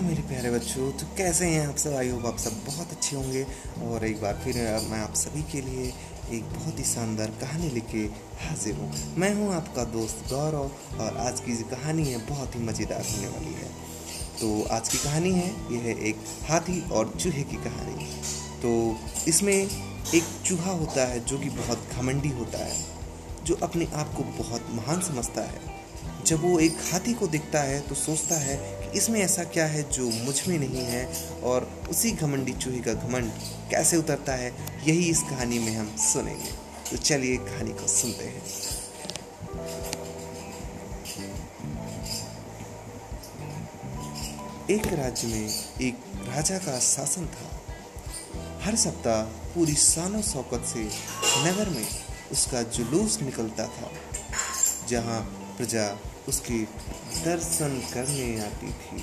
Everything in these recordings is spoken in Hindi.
मेरे प्यारे बच्चों तो कैसे हैं आप सब? आई होप आप सब बहुत अच्छे होंगे। और एक बार फिर मैं आप सभी के लिए एक बहुत ही शानदार कहानी लेके हाजिर हूँ। मैं हूँ आपका दोस्त गौरव, और आज की जो कहानी है बहुत ही मज़ेदार होने वाली है। तो आज की कहानी है, यह है एक हाथी और चूहे की कहानी। तो इसमें एक चूहा होता है जो कि बहुत घमंडी होता है, जो अपने आप को बहुत महान समझता है। जब वो एक हाथी को देखता है तो सोचता है कि इसमें ऐसा क्या है जो मुझमें नहीं है और उसी घमंडी चूहे का घमंड कैसे उतरता है, यही इस कहानी में हम सुनेंगे। तो चलिए कहानी को सुनते हैं। एक राज्य में एक राजा का शासन था। हर सप्ताह पूरी शानो शौकत से नगर में उसका जुलूस निकलता था, जहाँ प्रजा उसके दर्शन करने आती थी।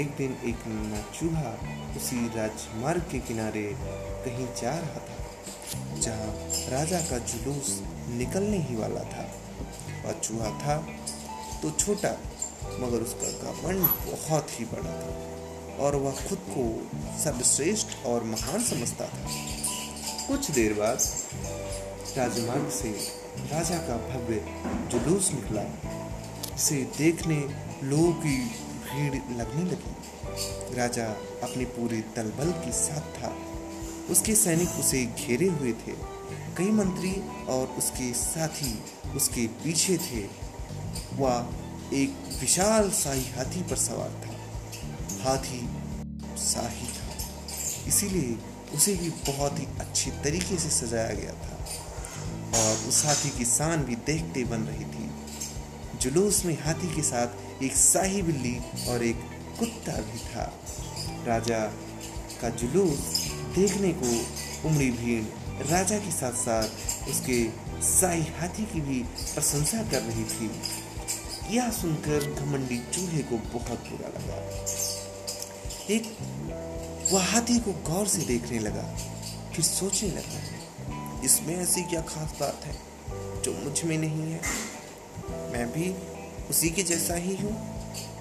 एक दिन एक नन्ना चूहा उसी राजमार्ग के किनारे कहीं जा रहा था, जहाँ राजा का जुलूस निकलने ही वाला था। वह चूहा था तो छोटा, मगर उसका घमंड बहुत ही बड़ा था, और वह खुद को सर्वश्रेष्ठ और महान समझता था। कुछ देर बाद राजमार्ग से राजा का भव्य जुलूस निकला। इसे देखने लोगों की भीड़ लगने लगी। राजा अपने पूरे दलबल के साथ था। उसके सैनिक उसे घेरे हुए थे। कई मंत्री और उसके साथी उसके पीछे थे। वह एक विशाल शाही हाथी पर सवार था। हाथी शाही था। इसीलिए उसे भी बहुत ही अच्छे तरीके से सजाया गया था। और उस हाथी की शान भी देखते बन रही थी। जुलूस में हाथी के साथ एक शाही बिल्ली और एक कुत्ता भी था। राजा का जुलूस देखने को उमड़ी भीड़। राजा के साथ साथ उसके शाही हाथी की भी प्रशंसा कर रही थी। यह सुनकर घमंडी चूहे को बहुत बुरा लगा। एक वह हाथी को गौर से देखने लगा, फिर सोचने लगा इसमें ऐसी क्या खास बात है जो मुझमें नहीं है? मैं भी उसी के जैसा ही हूँ।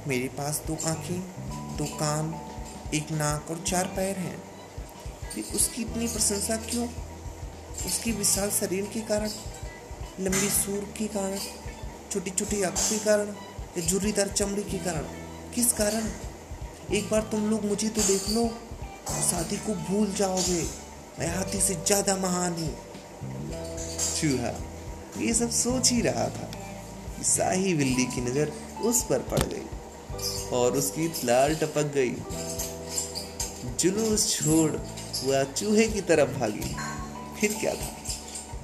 मेरे पास दो आँखें, दो कान, एक नाक और चार पैर हैं। फिर उसकी इतनी प्रशंसा क्यों? उसकी विशाल शरीर के कारण, लंबी सूर के कारण छोटी छोटी आँखों के कारण या झुर्रीदार चमड़ी के कारण? किस कारण? एक बार तुम लोग मुझे तो देख लो, शादी को भूल जाओगे। मैं हाथी से ज़्यादा महान हूँ। चूहा, ये सब सोच ही रहा था कि शाही बिल्ली की नज़र उस पर पड़ गई और उसकी लाल टपक गई। जुलूस छोड़ वह चूहे की तरफ़ भागी। फिर क्या था?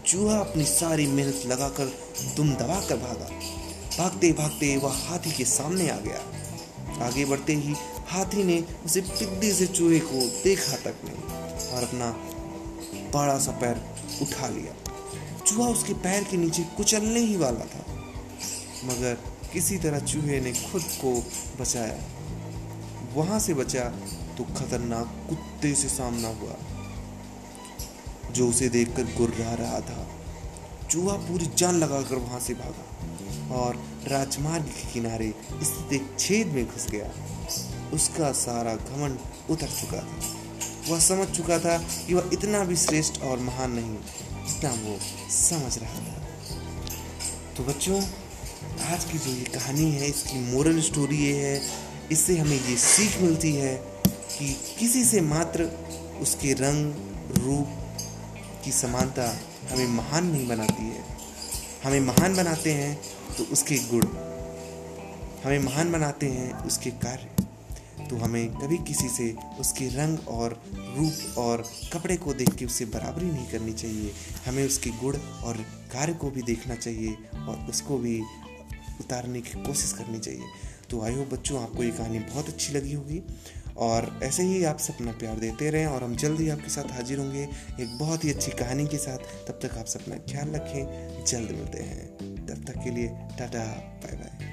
चूहा अपनी सारी मेहनत लगाकर दुम दबा कर भागा। भागते भागते वह हाथी के सामने आ गया। आगे बढ़ते ही हाथी ने उसे पिद्दी से चूहे को देखा तक नहीं और अपना बड़ा सा पैर उठा लिया। चूहा उसके पैर के नीचे कुचलने ही वाला था, मगर किसी तरह चूहे ने खुद को बचाया। वहाँ से बचा तो खतरनाक कुत्ते से सामना हुआ, जो उसे देखकर गुर्रा रहा था। चूहा पूरी जान लगाकर वहाँ से भागा और राजमार्ग के किनारे स्थित एक छेद में घुस गया। उसका सारा घमंड उतर चुका था। वह समझ चुका था कि वह इतना भी श्रेष्ठ और महान नहीं, जितना वो समझ रहा था। तो बच्चों, आज की जो ये कहानी है, इसकी मोरल स्टोरी ये है, इससे हमें ये सीख मिलती है कि किसी से मात्र उसके रंग, रूप की समानता हमें महान नहीं बनाती है। हमें महान बनाते हैं तो उसके गुण, हमें महान बनाते हैं उसके कार्य। तो हमें कभी किसी से उसके रंग और रूप और कपड़े को देख के उससे बराबरी नहीं करनी चाहिए। हमें उसके गुण और कार्य को भी देखना चाहिए और उसको भी उतारने की कोशिश करनी चाहिए। तो आई होप बच्चों, आपको ये कहानी बहुत अच्छी लगी होगी। और ऐसे ही आप अपना प्यार देते रहें और हम जल्द ही आपके साथ हाजिर होंगे एक बहुत ही अच्छी कहानी के साथ। तब तक आप अपना ख्याल रखें, जल्द मिलते हैं। तब तक के लिए टाटा बाय बाय